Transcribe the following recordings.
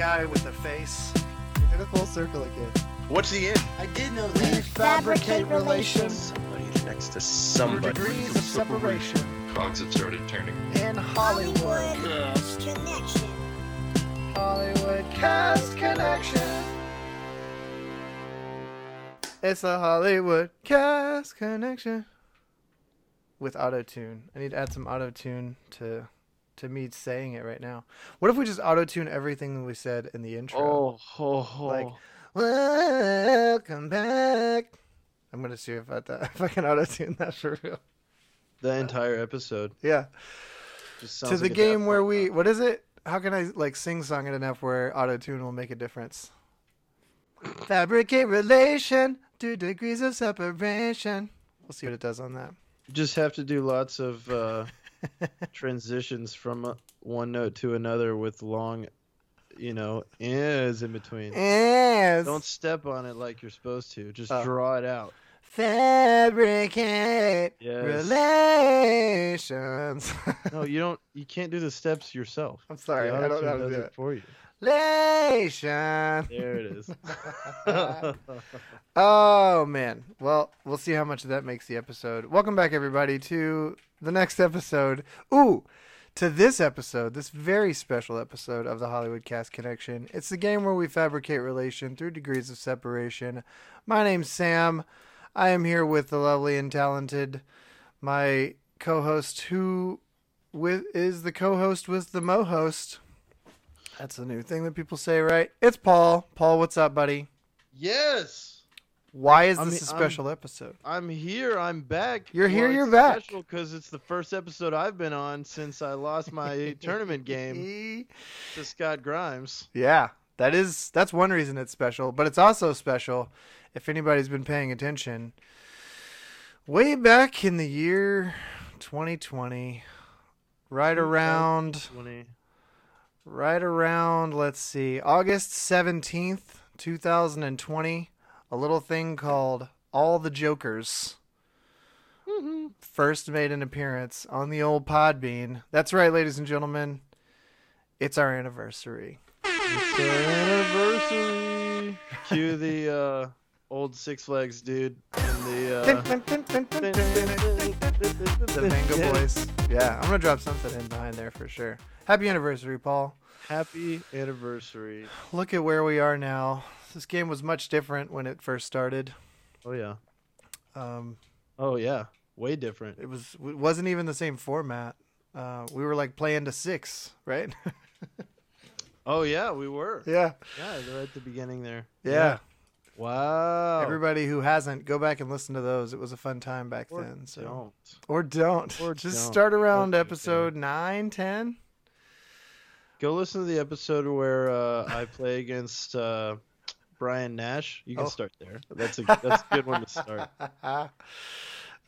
guy with the face. We did a full circle again. What's the end? I did know We fabricate relations Somebody next to Through somebody. degrees of separation Cogs have started turning. in Hollywood. Hollywood Connection. Hollywood Cast Connection. It's a Hollywood cast connection with auto tune. I need to add some auto tune to to me saying it right now. What if we just auto tune everything that we said in the intro? Oh, oh, oh. Like, welcome back. I'm gonna see if I if I can auto tune that for real. the entire episode. Yeah, Just to sounds the like game where we song. what is it? How can I like sing song it enough where auto tune will make a difference? Fabricate relation, two degrees of separation. We'll see what it does on that. You just have to do lots of uh, transitions from one note to another with long, you know, is in between. Yes. Don't step on it like you're supposed to. Just Oh. draw it out. fabricate Yes. relations. No, you don't. You can't do the steps yourself. I'm sorry, I don't know how to do it it. for you. Relation. There it is. Oh man. Well, we'll see how much of that makes the episode. Welcome back everybody to the next episode. Ooh, to this episode, this very special episode of the Hollywood Cast Connection. It's the game where we fabricate relation through degrees of separation. My name's Sam. I am here with the lovely and talented my co-host who with is the co-host with the mo-host. That's a new thing that people say, right? It's Paul. Paul, what's up, buddy? yes. Why is I this a I'm- special episode? I'm here. I'm back. You're here, Well, you're it's back. Special because it's the first episode I've been on since I lost my tournament game to Scott Grimes. Yeah, that is that's one reason it's special, but it's also special if anybody's been paying attention. Way back in the year 2020, right around Twenty. right around let's see, August 17th, 2020, a little thing called All the Jokers first made an appearance on the old Podbean. That's right, ladies and gentlemen. It's our anniversary. It's our anniversary. Cue the uh, old Six Flags dude and the. Uh, the Mango Boys. Yeah, I'm gonna drop something in behind there for sure. Happy anniversary, Paul. Happy anniversary. Look at where we are now. This game was much different when it first started. Oh yeah. Um, Oh yeah. Way different. it was it wasn't even the same format. Uh, we were like playing to six, right? Oh yeah, we were. yeah, Yeah, they're at the beginning there. yeah. Wow. Everybody who hasn't, go back and listen to those. It was a fun time back Or then. So don't. or don't. Or Just don't. start around episode nine, ten. Go listen to the episode where uh, I play against uh, Brian Nash. You can Oh. start there. That's a that's a good one to start.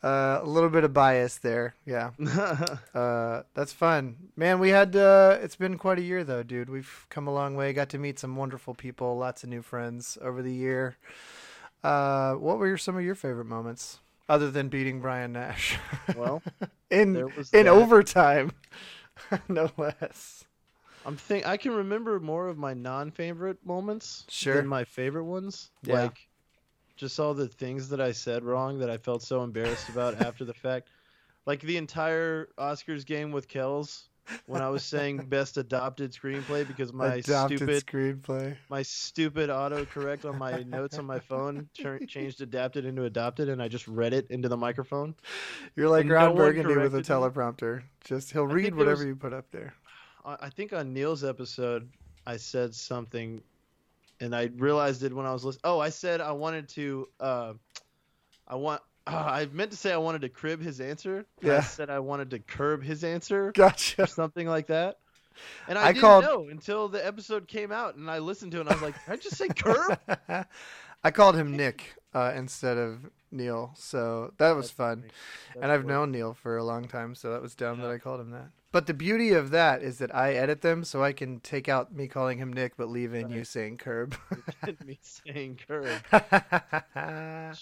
Uh, a little bit of bias there. Yeah. Uh, that's fun, man. We had uh, it's been quite a year though, dude. We've come a long way. Got to meet some wonderful people, lots of new friends over the year. Uh, what were your, some of your favorite moments other than beating Brian Nash? well, in in that. overtime, no less. I'm think I can remember more of my non-favorite moments Sure. than my favorite ones. Yeah. Like just all the things that I said wrong that I felt so embarrassed about after the fact. Like the entire Oscars game with Kells when I was saying best adopted screenplay because my Adopted stupid screenplay. my stupid autocorrect on my notes on my phone changed adapted into adopted and I just read it into the microphone. You're like and no Ron one Burgundy with a corrected me. teleprompter. Just he'll read whatever was- you put up there. I I think on Neil's episode, I said something, and I realized it when I was listening. Oh, I said I wanted to. Uh, I want. Uh, I meant to say I wanted to crib his answer. and I Yeah. said I wanted to curb his answer, Gotcha. or something like that. And I, I didn't called- know until the episode came out, and I listened to it. and I was like, "Did I just say curb?" I called him Nick uh, instead of Neil, so that was That's fun. and I've funny. known Neil for a long time, so that was dumb that I called him that. But the beauty of that is that I edit them, so I can take out me calling him Nick, but leave in you saying Curb. me saying curb.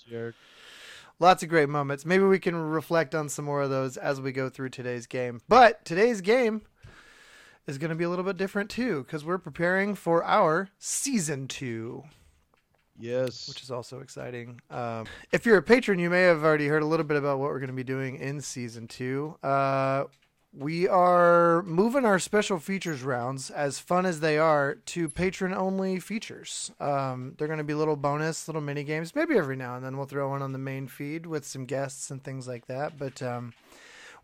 Lots of great moments. Maybe we can reflect on some more of those as we go through today's game. But today's game is going to be a little bit different too because we're preparing for our season two, Yes. which is also exciting. Um, if you're a patron, you may have already heard a little bit about what we're going to be doing in season two. Uh, we are moving our special features rounds, as fun as they are, to patron only features. Um, they're going to be little bonus, little mini games. Maybe every now and then we'll throw one on the main feed with some guests and things like that. But um,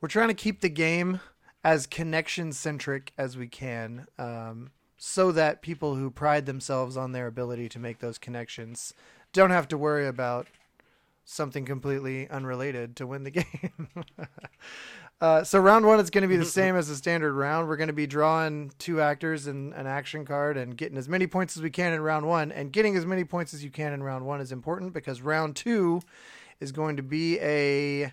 we're trying to keep the game as connection centric as we can, um, so that people who pride themselves on their ability to make those connections don't have to worry about something completely unrelated to win the game. Uh, so round one is going to be the same as the standard round. We're going to be drawing two actors and an action card and getting as many points as we can in round one. And getting as many points as you can in round one is important because round two is going to be a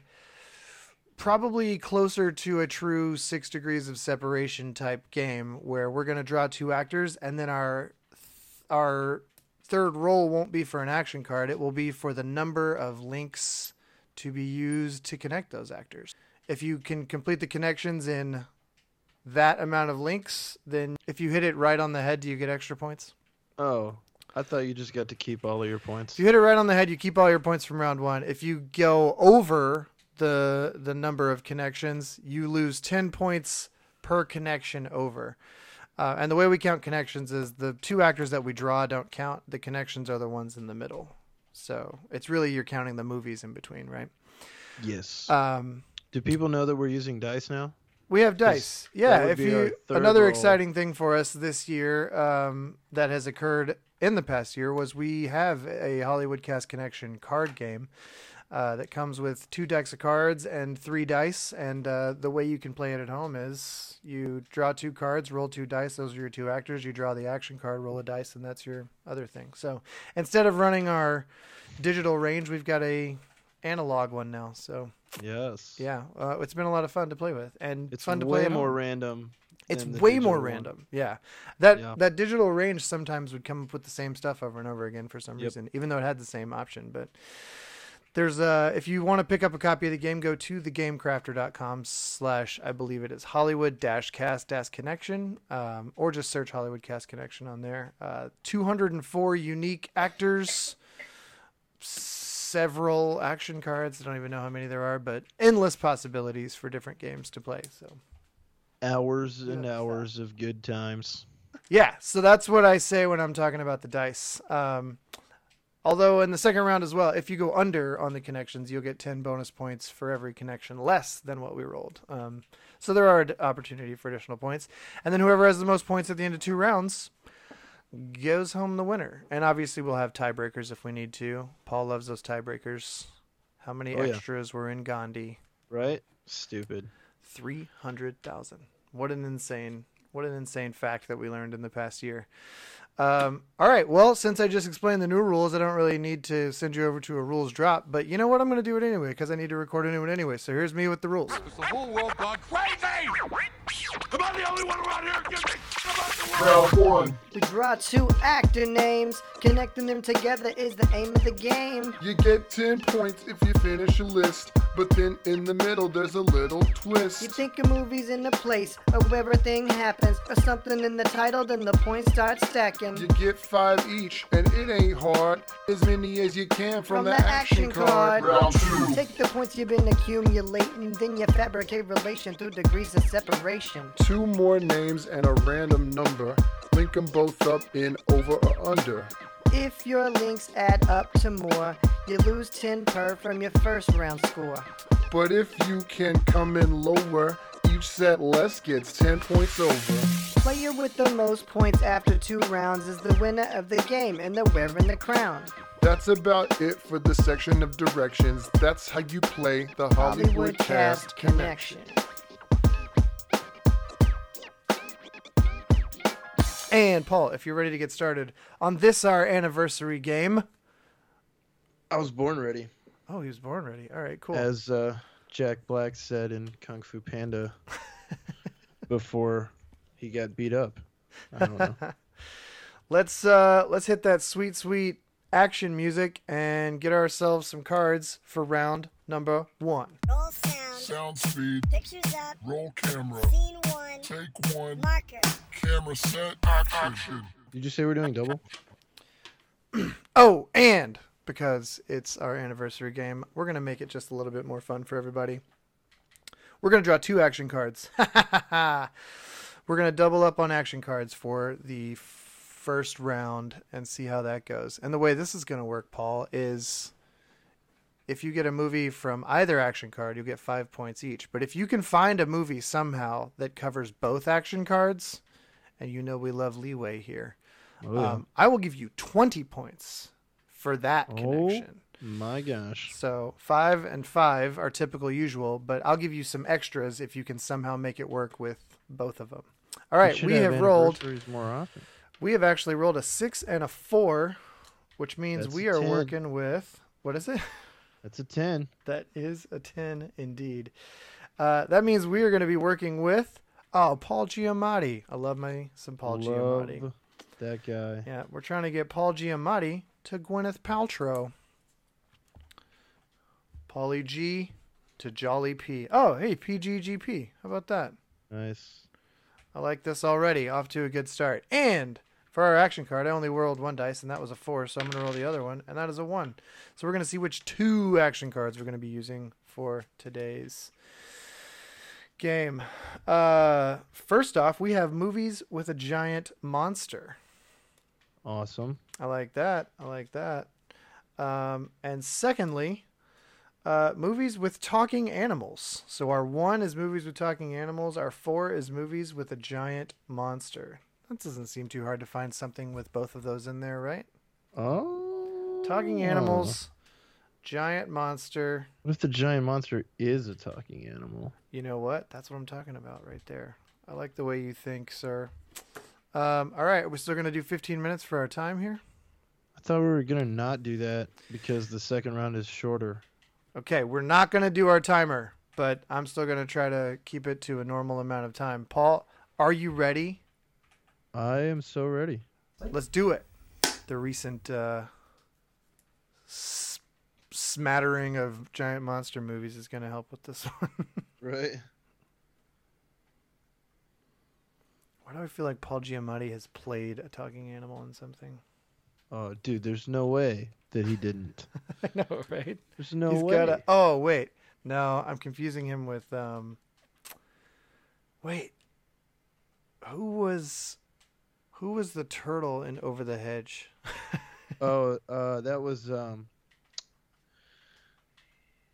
probably closer to a true six degrees of separation type game where we're going to draw two actors and then our our third roll won't be for an action card it will be for the number of links to be used to connect those actors if you can complete the connections in that amount of links then if you hit it right on the head do you get extra points Oh, I thought you just got to keep all of your points. if you hit it right on the head, you keep all your points from round one. If you go over the the number of connections, you lose ten points per connection over. Uh, and the way we count connections is the two actors that we draw don't count. The connections are the ones in the middle. So it's really you're counting the movies in between, right? Yes. Um, Do people know that we're using dice now? We have dice. Yeah, if you another roll. exciting thing for us this year um, that has occurred in the past year was we have a Hollywood Cast Connection card game uh, that comes with two decks of cards and three dice. And uh, the way you can play it at home is you draw two cards, roll two dice. Those are your two actors. You draw the action card, roll a dice, and that's your other thing. So instead of running our digital range, we've got a analog one now. So Yes. yeah, uh, it's been a lot of fun to play with, and It's fun to play more home. random. It's way more one. random. Yeah, that Yeah. that digital range sometimes would come up with the same stuff over and over again for some Yep. reason, even though it had the same option. But there's uh if you want to pick up a copy of the game, go to thegamecrafter.com slash I believe it is Hollywood dash cast dash connection, um, or just search Hollywood cast connection on there. Uh, 204 unique actors, several action cards. I don't even know how many there are, but endless possibilities for different games to play. So. Hours and Yeah. hours of good times. Yeah, so that's what I say when I'm talking about the dice. Um, although in the second round as well, if you go under on the connections, you'll get 10 bonus points for every connection less than what we rolled. Um, so there are opportunity for additional points. And then whoever has the most points at the end of two rounds goes home the winner. And obviously we'll have tiebreakers if we need to. Paul loves those tiebreakers. How many Oh, yeah. extras were in Gandhi? Right? Stupid. 300,000. What an insane what an insane fact that we learned in the past year. Um, all right, well, since I just explained the new rules, I don't really need to send you over to a rules drop, but you know what? I'm going to do it anyway because I need to record a new one anyway. So here's me with the rules. Is the whole world gone crazy? Am I the only one around here who gives a shit about the? Round one. We draw two actor names. Connecting them together is the aim of the game. You get 10 points if you finish a list, but then in the middle there's a little twist. You think a movie's in a place of where everything happens, or something in the title, then the points start stacking. You get five each, and it ain't hard. As many as you can from, From the, the action, action card. card. Round two. Take the points you've been accumulating, then you fabricate relation through degrees of separation. Two more names and a random number. Link them both up in over or under. If your links add up to more, you lose 10 per from your first round score. But if you can come in lower, each set less gets 10 points over. Player with the most points after two rounds is the winner of the game, and they're wearing the crown. That's about it for the section of directions. That's how you play the Hollywood, Hollywood Cast Connection. And Paul, if you're ready to get started on this our anniversary game. I was born ready. Oh, he was born ready. All right, cool. As uh, Jack Black said in Kung Fu Panda before he got beat up. I don't know. let's uh let's hit that sweet sweet action music and get ourselves some cards for round number one. Roll sound. Sound speed. Pictures up. Roll camera. Scene one. Take one. Marker. Camera set. Action. Did you say we're doing double? Oh, and because it's our anniversary game, we're going to make it just a little bit more fun for everybody. We're going to draw two action cards. we're going to double up on action cards for the first round and see how that goes. And the way this is going to work, Paul, is if you get a movie from either action card, you'll get five points each. But if you can find a movie somehow that covers both action cards, and you know we love leeway here, Oh, yeah. um, I will give you 20 points for that Oh. connection. My gosh. So five and five are typical usual, but I'll give you some extras if you can somehow make it work with both of them. All right, we have rolled. more often. We have actually rolled a six and a four, which means That's we are 10. working with what is it? That's a ten. That is a 10 indeed. Uh, that means we are going to be working with, oh, Paul Giamatti. I love me some Paul Love Giamatti. that guy. Yeah, we're trying to get Paul Giamatti to Gwyneth Paltrow. Paulie G to Jolly P. Oh, hey, PGGP. How about that? Nice. I like this already. Off to a good start. And for our action card, I only rolled one dice, and that was a four, so I'm going to roll the other one, and that is a one. So we're going to see which two action cards we're going to be using for today's game. Uh, first off, we have movies with a giant monster. Awesome. I like that. I like that. Um, and secondly, uh, movies with talking animals. So our one is movies with talking animals. Our four is movies with a giant monster. That doesn't seem too hard to find something with both of those in there, right? Oh. Talking animals, giant monster. What if the giant monster is a talking animal? You know what? That's what I'm talking about right there. I like the way you think, sir. Um, all right, we're still gonna do 15 minutes for our time here. I thought we were gonna not do that because the second round is shorter. Okay, we're not going to do our timer, but I'm still going to try to keep it to a normal amount of time. Paul, are you ready? I am so ready. Let's do it. The recent uh, s- smattering of giant monster movies is going to help with this one. Right. Why do I feel like Paul Giamatti has played a talking animal in something? Oh, dude, there's no way that he didn't. I know, right? There's no He's way. got a. Oh wait, no, I'm confusing him with. um Wait, who was, who was the turtle in Over the Hedge? Oh, uh, that was um.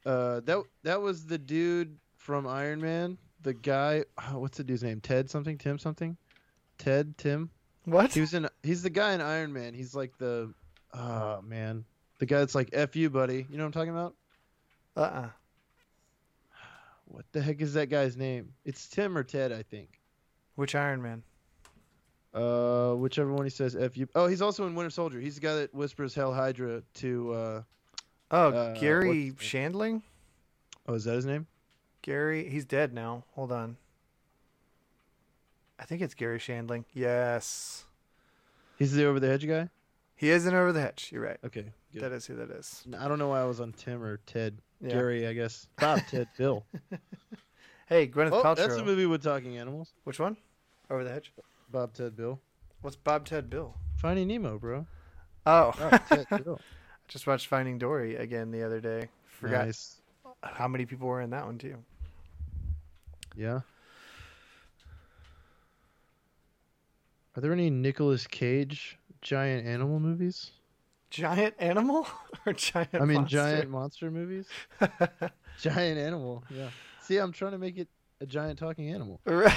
Uh, that that was the dude from Iron Man. The guy, oh, what's the dude's name? Ted something? Tim something? Ted? Tim? What? He was in. He's the guy in Iron Man. He's like the, oh man, the guy that's like "f you, buddy." You know what I'm talking about? Uh uh What the heck is that guy's name? It's Tim or Ted, I think. Which Iron Man? Uh, whichever one he says "f you." Oh, he's also in Winter Soldier. He's the guy that whispers "Hell Hydra" to. uh Oh, Uh, Garry Shandling. Oh, is that his name? Garry, he's dead now. Hold on. I think it's Garry Shandling. Yes, He's the over the hedge guy. he is in Over the Hedge. You're right. Okay, good. That is who that is. I don't know why I was on Tim or Ted. Yeah. Garry, I guess. Bob, Ted, Bill. Hey, Gwyneth Oh, Paltrow. that's a movie with talking animals. Which one? Over the Hedge. Bob, Ted, Bill. What's Bob Ted Bill? Finding Nemo, bro. Oh, Bob, Ted, Bill. just watched Finding Dory again the other day. Forgot Nice. how many people were in that one too. Yeah. Are there any Nicolas Cage giant animal movies? Giant animal or giant? I mean, monster? giant monster movies. giant animal. Yeah. See, I'm trying to make it a giant talking animal. Right.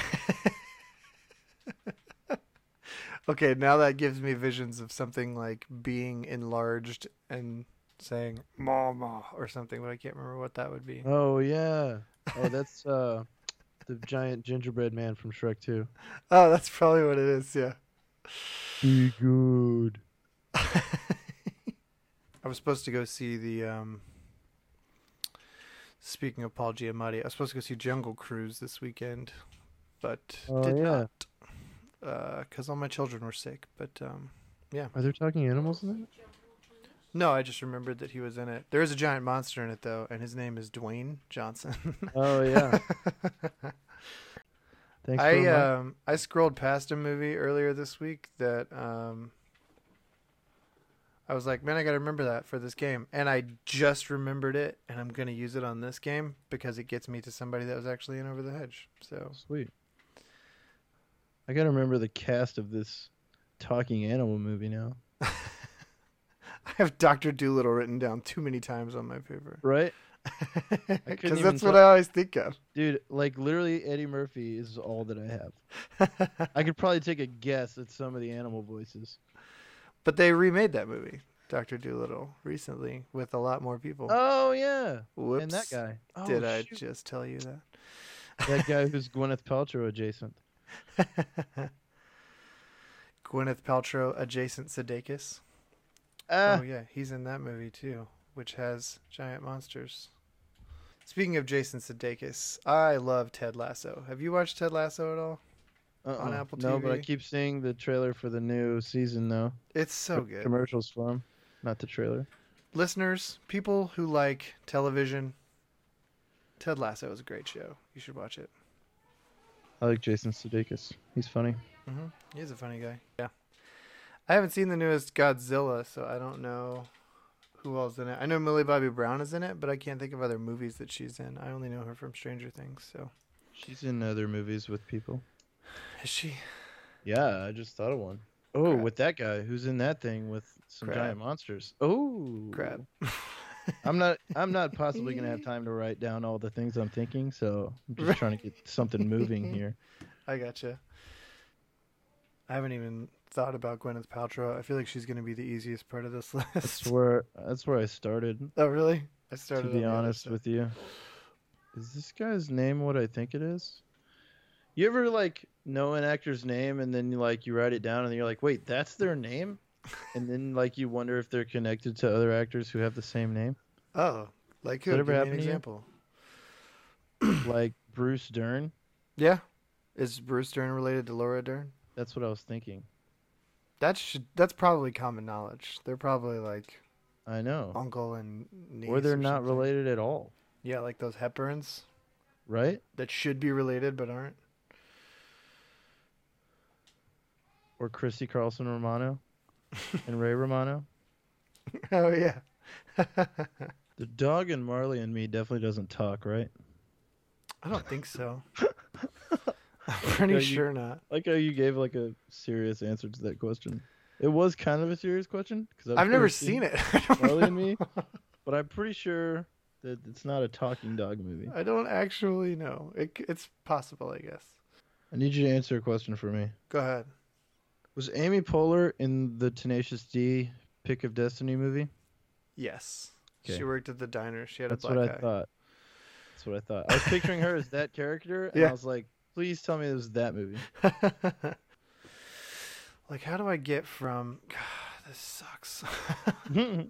Okay, now that gives me visions of something like being enlarged and saying "mama" or something, but I can't remember what that would be. Oh yeah. Oh, that's uh, the giant gingerbread man from Shrek 2. Oh, that's probably what it is. Yeah. Be good. I was supposed to go see the. um Speaking of Paul Giamatti, I was supposed to go see Jungle Cruise this weekend, but Oh, did yeah. not because all my children were sick. But um, Are there talking animals in it? No, I just remembered that he was in it. There is a giant monster in it though, and his name is Dwayne Johnson. Oh yeah. Thanks I um I scrolled past a movie earlier this week that um I was like, man, I gotta remember that for this game, and I just remembered it, and I'm gonna use it on this game because it gets me to somebody that was actually in Over the Hedge. So Sweet. I gotta remember the cast of this talking animal movie now. I have Doctor Dolittle written down too many times on my paper Right? because that's what I always think of. Dude, like literally Eddie Murphy is all that I have. I could probably take a guess at some of the animal voices. But they remade that movie, Doctor Dolittle, recently with a lot more people. Oh yeah. Whoops! And that guy. Oh, Did I just tell you that? that guy who's Gwyneth Paltrow adjacent. Gwyneth Paltrow adjacent Sudeikis. Ah, Oh yeah, he's in that movie too, which has giant monsters. Speaking of Jason Sudeikis, I love Ted Lasso. Have you watched Ted Lasso at all? uh-uh. on Apple TV? No, but I keep seeing the trailer for the new season though. It's so good. Commercials for him, not the trailer. Listeners, people who like television, Ted Lasso is a great show. You should watch it. I like Jason Sudeikis. He's funny. hmm He's a funny guy. Yeah. I haven't seen the newest Godzilla, so I don't know who else in it. I know Millie Bobby Brown is in it, but I can't think of other movies that she's in. I only know her from Stranger Things. So She's in other movies with people. is she? Yeah, I just thought of one. Oh, Crap. with that guy who's in that thing with some Crap. giant monsters. Oh, Crap. I'm not. I'm not possibly gonna have time to write down all the things I'm thinking, so I'm just Right. trying to get something moving here. I gotcha. I haven't even thought about Gwyneth Paltrow. I feel like she's going to be the easiest part of this list. That's where. That's where I started. oh, really? I started. To be on the other honest with you, is this guy's name what I think it is? You ever like know an actor's name and then you like you write it down and you're like, wait, that's their name, and then like you wonder if they're connected to other actors who have the same name, Oh, like who? that ever an happened to you? example. like Bruce Dern. Yeah. Is Bruce Dern related to Laura Dern? That's what I was thinking. That should. That's probably common knowledge. They're probably like I know. uncle and niece. Or they're or not something. related at all, Yeah, like those Hepburns right? that should be related but aren't. Or Christy Carlson Romano and Ray Romano. oh yeah. The dog in Marley and Me definitely doesn't talk, right? I don't think so. I'm pretty Yeah, you- sure not. Like how you gave like a serious answer to that question. It was kind of a serious question because I've never seen it. Marley and. Me, but I'm pretty sure that it's not a talking dog movie. I don't actually know. It, it's possible, I guess. I need you to answer a question for me. Go ahead. Was Amy Poehler in the Tenacious D Pick of Destiny movie? Yes. Okay. She worked at the diner. She had That's a black what I eye. thought. That's what I thought. I was picturing her as that character, and Yeah. I was like, please tell me it was that movie. like, how do I get from? God, this sucks.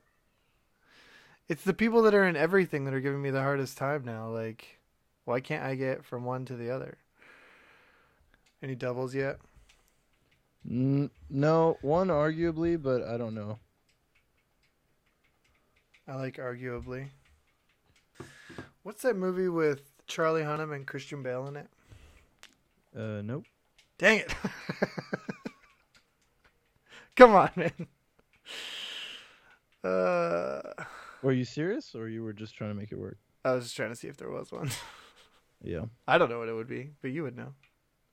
it's the people that are in everything that are giving me the hardest time now. Like, why can't I get from one to the other? Any doubles yet? N- no, one arguably, but I don't know. I like arguably. What's that movie with Charlie Hunnam and Christian Bale in it? Uh, nope. Dang it! Come on, man. Uh, Were you serious, or you were just trying to make it work? I was just trying to see if there was one. Yeah. I don't know what it would be, but you would know.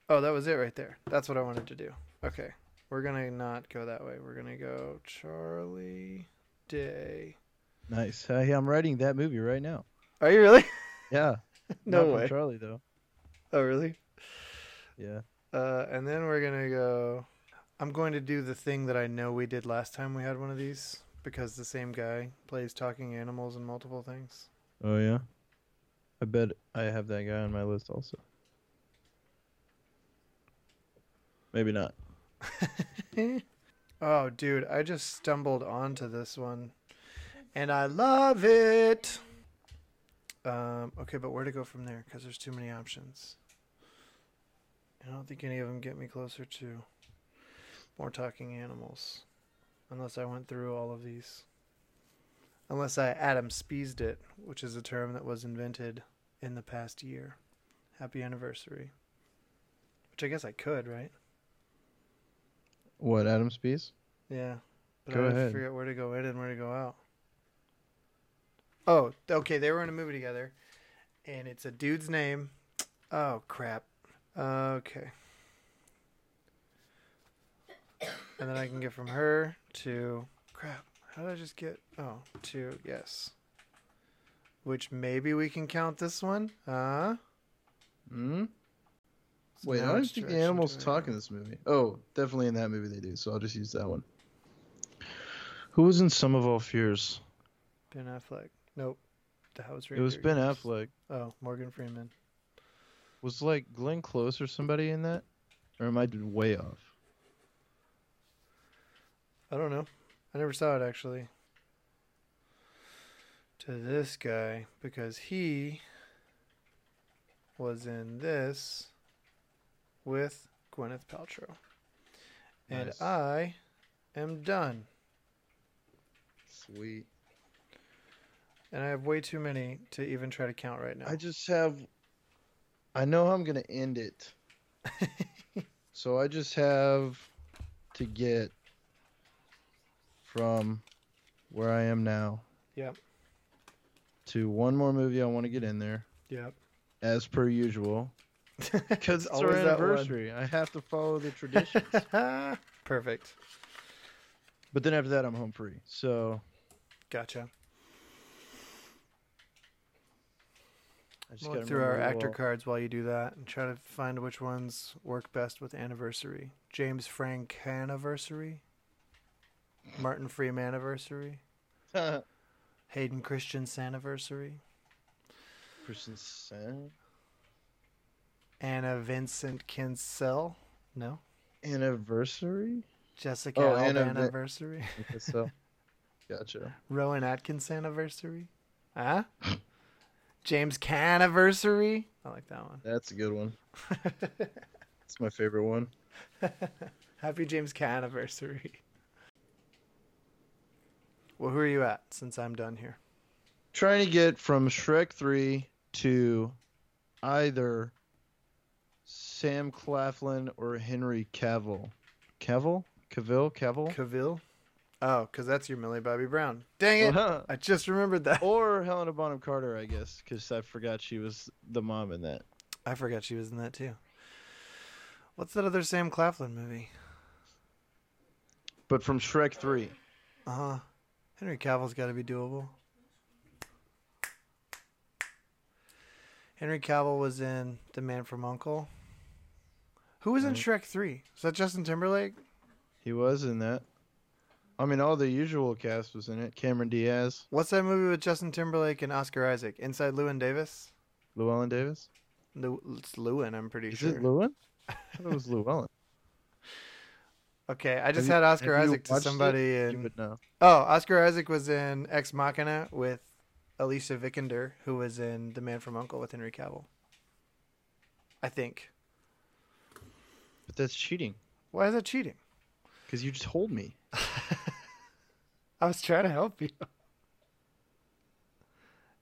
Oh, that was it right there. That's what I wanted to do. Okay. We're going to not go that way. We're going to go Charlie Day. Nice. Hey, I'm writing that movie right now. Are you really? Yeah. no Not from way. Charlie though. Oh, really? Yeah. Uh, and then we're going to go. I'm going to do the thing that I know we did last time we had one of these because the same guy plays talking animals in multiple things. Oh yeah. I bet I have that guy on my list also. Maybe not. oh, dude, I just stumbled onto this one, and I love it. Um, okay, but where to go from there? Because there's too many options. I don't think any of them get me closer to more talking animals, unless I went through all of these. Unless I Adam Speezed it, which is a term that was invented in the past year. Happy anniversary. Which I guess I could, right? What Adam Spees? Yeah. But Go I ahead. forget where to go in and where to go out. Oh, okay. They were in a movie together, and it's a dude's name. Oh crap. Okay. And then I can get from her to crap. How did I just get? Oh, to yes. Which maybe we can count this one. Uh Hmm. Wait, I don't think the animals talk in this movie. Oh, definitely in that movie they do. So I'll just use that one. Who was in Sum of All Fears? Ben Affleck. Nope. The House It was Ben Affleck. Oh, Morgan Freeman. Was like Glenn Close or somebody in that? Or am I way off? I don't know. I never saw it actually. To this guy because he was in this with Gwyneth Paltrow. And Nice. I am done. Sweet. And I have way too many to even try to count right now. I just have. I know how I'm gonna end it. so I just have to get from where I am now. Yep. To one more movie I want to get in there, Yep. as per usual, because it's our always that one. anniversary. I have to follow the traditions. Perfect. but then after that, I'm home free. So Gotcha. I just Look through our actor all- cards while you do that and try to find which ones work best with anniversary. James Frank anniversary. Martin Freeman anniversary. Hayden Christensen anniversary. Sen. Anna Vincent Kinsell. No. Anniversary. Jessica Oh, Alba Anna anniversary. So. Gotcha. Rowan Atkins anniversary. Huh? James Caan anniversary. I like that one. That's a good one. It's my favorite one. Happy James Caan anniversary. Well, who are you at since I'm done here? Trying to get from Shrek 3 to either Sam Claflin or Henry Cavill. Cavill? Cavill? Cavill? Cavill? Oh, because that's your Millie Bobby Brown. Dang it. Uh-huh. I just remembered that. or Helena Bonham Carter, I guess, because I forgot she was the mom in that. I forgot she was in that too. What's that other Sam Claflin movie? But from Shrek 3. Uh huh. Henry Cavill's got to be doable. Henry Cavill was in The Man from Uncle. Who was in Shrek 3? Is that Justin Timberlake? He was in that. I mean, all the usual cast was in it. Cameron Diaz, What's that movie with Justin Timberlake and Oscar Isaac? Inside Llewyn Davis? Llewellyn Davis. Lew- it's Llewyn, I'm pretty sure. Is sure. it Llewellyn? I thought it was Llewellyn. okay, I just Have had Oscar have you Isaac to watched it? somebody You in. would know. Oh, Oscar Isaac was in Ex Machina with Alicia Vikander, who was in The Man from Uncle with Henry Cavill. I think. But that's cheating. Why is that cheating? Because you just told me. I was trying to help you.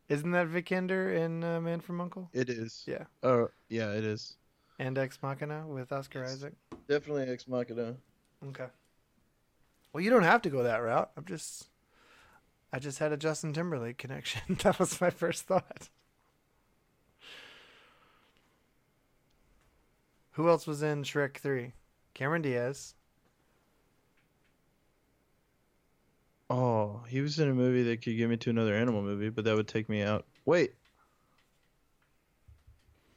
Isn't that Vikander in uh, Man from Uncle? It is. Yeah. Oh, yeah, it is. And Ex Machina with Oscar Yes. Isaac? Definitely Ex Machina. Okay. Well, you don't have to go that route. I'm just. I just had a Justin Timberlake connection. that was my first thought. Who else was in Shrek 3? Cameron Diaz. Oh, he was in a movie that could get me to another animal movie, but that would take me out. Wait.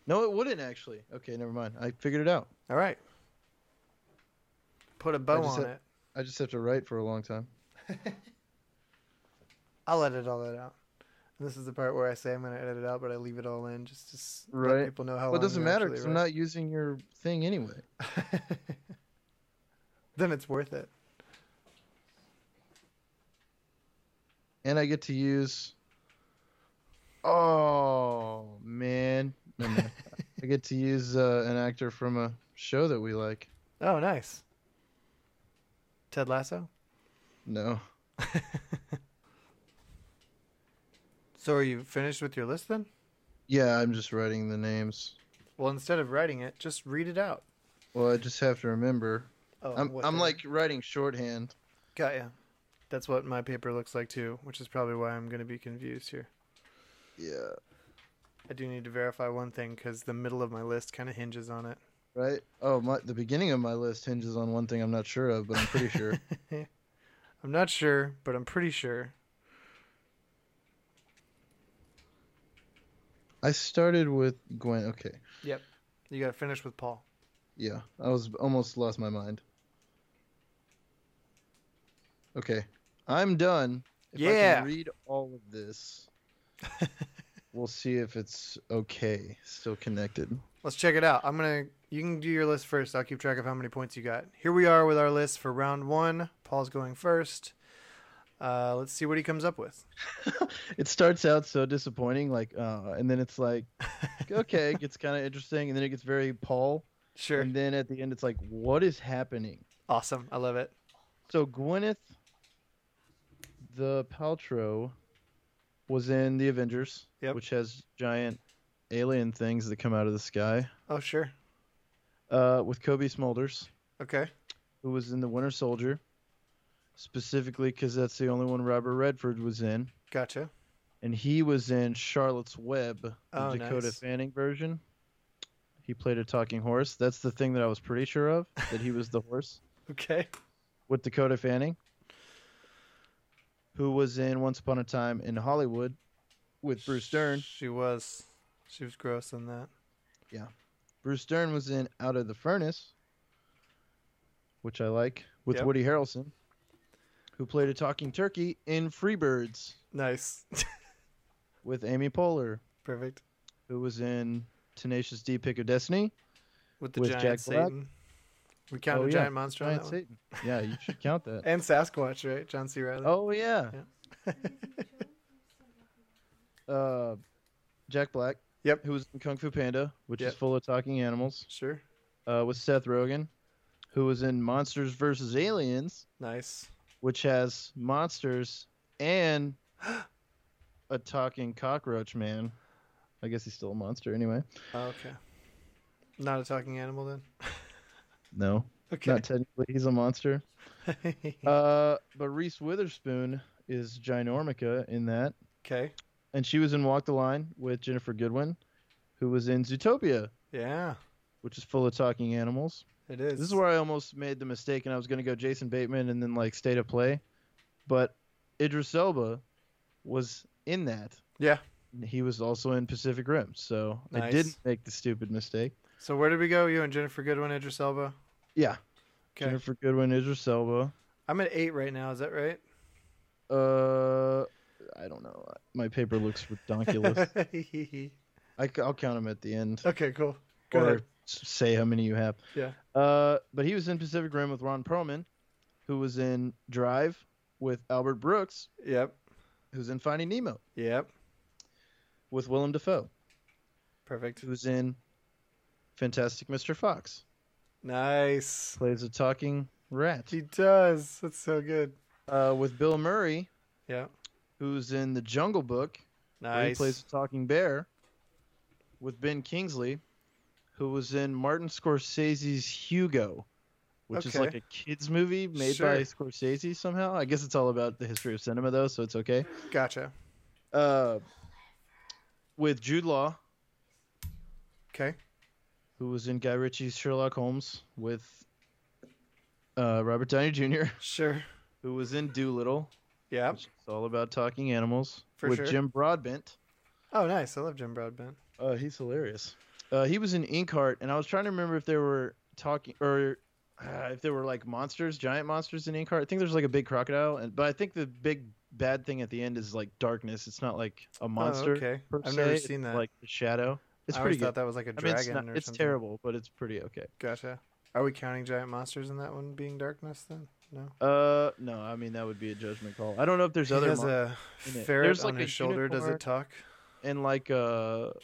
No, it wouldn't actually. Okay, never mind. I figured it out. All right. Put a bow on it. I just have to write for a long time. I'll edit all that out. This is the part where I say I'm going to edit it out, but I leave it all in just to s- let people know how Well, it doesn't matter because I'm not using your thing anyway. then it's worth it. And I get to use. Oh man, no, no. I get to use uh, an actor from a show that we like. Oh, nice. Ted Lasso? No, So are you finished with your list then? Yeah, I'm just writing the names. Well, instead of writing it, just read it out. Well, I just have to remember. Oh, I'm I'm like writing shorthand. got ya. That's what my paper looks like too, which is probably why I'm going to be confused here. Yeah. I do need to verify one thing because the middle of my list kind of hinges on it. Right? Oh, my the beginning of my list hinges on one thing I'm not sure of, but I'm pretty sure. I'm not sure, but I'm pretty sure. I started with Gwen. Okay. Yep. You got to finish with Paul. Yeah, I was almost lost my mind. Okay, I'm done. If I Yeah. can read all of this, we'll see if it's okay. Still connected. Let's check it out. I'm gonna. You can do your list first. I'll keep track of how many points you got. Here we are with our list for round one. Paul's going first. Uh, let's see what he comes up with. It starts out so disappointing, like, uh, and then it's like, okay, it gets kind of interesting, and then it gets very Paul, Sure. and then at the end, it's like, what is happening? Awesome. I love it. So Gwyneth, the Paltrow, was in the Avengers, Yep. which has giant alien things that come out of the sky. Oh, sure. Uh, with Cobie Smulders, Okay. who was in the Winter Soldier, specifically because that's the only one Robert Redford was in, Gotcha. and he was in Charlotte's Web, the Oh, Dakota nice. Fanning version. He played a talking horse. That's the thing that I was pretty sure of that he was the horse. Okay. with Dakota Fanning, who was in Once Upon a Time in Hollywood with Bruce Dern. She was. She was gross in that. Yeah. Bruce Dern was in Out of the Furnace, which I like, with Yep. Woody Harrelson, who played a talking turkey in Free Birds Nice. with Amy Poehler, Perfect. who was in Tenacious D Pick of Destiny. With the With giant Jack Black? We count Oh, a yeah, giant monster on Giant that one? Satan. Yeah, you should count that. And Sasquatch, right? John C. Reilly. Oh yeah. Yeah. Uh, Jack Black. Yep. Who was in Kung Fu Panda, which Yep. is full of talking animals. Sure. uh, with Seth Rogen, who was in Monsters vs. Aliens, Nice. Which has monsters and a talking cockroach man. I guess he's still a monster anyway. Oh, okay. Not a talking animal then? No, Okay. not technically. He's a monster. Uh, but Reese Witherspoon is Ginormica in that, okay. and she was in Walk the Line with Ginnifer Goodwin, who was in Zootopia, Yeah, which is full of talking animals. It is. This is where I almost made the mistake, and I was going to go Jason Bateman and then like State of Play, but Idris Elba was in that. Yeah. He was also in Pacific Rim, so I didn't make the stupid mistake. So where did we go? You and Ginnifer Goodwin, Idris Elba. Yeah, Okay. Ginnifer Goodwin, Idris Elba. I'm at eight right now. Is that right? Uh, I don't know. My paper looks ridiculous. I, will count them at the end, okay, cool. Go or ahead. Say how many you have. Yeah. Uh, but he was in Pacific Rim with Ron Perlman, who was in Drive with Albert Brooks, Yep. who's in Finding Nemo Yep. with Willem Dafoe. Perfect. who's in Fantastic Mr. Fox. Nice. Plays a talking rat. He does. That's so good. Uh, with Bill Murray, Yeah. who's in The Jungle Book, where he Nice. plays a talking bear. With Ben Kingsley, who was in Martin Scorsese's Hugo, which is like a kids movie made Sure. by Scorsese somehow. I guess it's all about the history of cinema though, so it's okay. Gotcha. Uh, with Jude Law, Okay. who was in Guy Ritchie's Sherlock Holmes with uh, Robert Downey Jr., Sure. who was in Dolittle, Yeah. It's all about talking animals, For with sure. Jim Broadbent. Oh, nice. I love Jim Broadbent. Uh, he's hilarious. Uh, he was in Inkheart, and I was trying to remember if there were talking or uh, if there were like monsters, giant monsters in Inkheart. I think there's like a big crocodile, and but I think the big bad thing at the end is like darkness. It's not like a monster Oh, okay. I've se. never It's seen that. Like the shadow. It's I pretty good. thought that was like a I mean, dragon it's, not- it's terrible, but it's pretty okay. Gotcha. Are we counting giant monsters in that one being darkness then? No. Uh, no, I mean that would be a judgment call. I don't know if there's he other has mon- a ferret There's, on like, his shoulder. Does it talk? and like a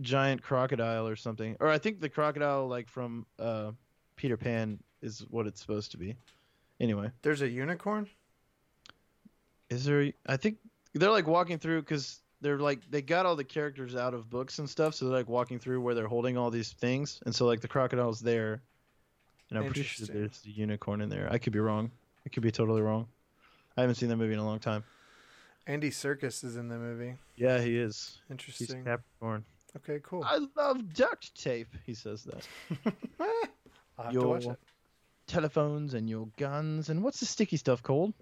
giant crocodile or something. Or I think the crocodile like from uh Peter Pan is what it's supposed to be. Anyway, There's a unicorn. is there? I think they're like walking through because they're like they got all the characters out of books and stuff, so they're like walking through where they're holding all these things, and so like the crocodile's there, and I'm pretty sure there's a unicorn in there. I could be wrong. I could be totally wrong. I haven't seen that movie in a long time. Andy Serkis is in the movie. Yeah, he is. Interesting. He's. Capricorn. Okay, cool. I love duct tape. He says that. I'll have to watch Your telephones and your guns and what's the sticky stuff called?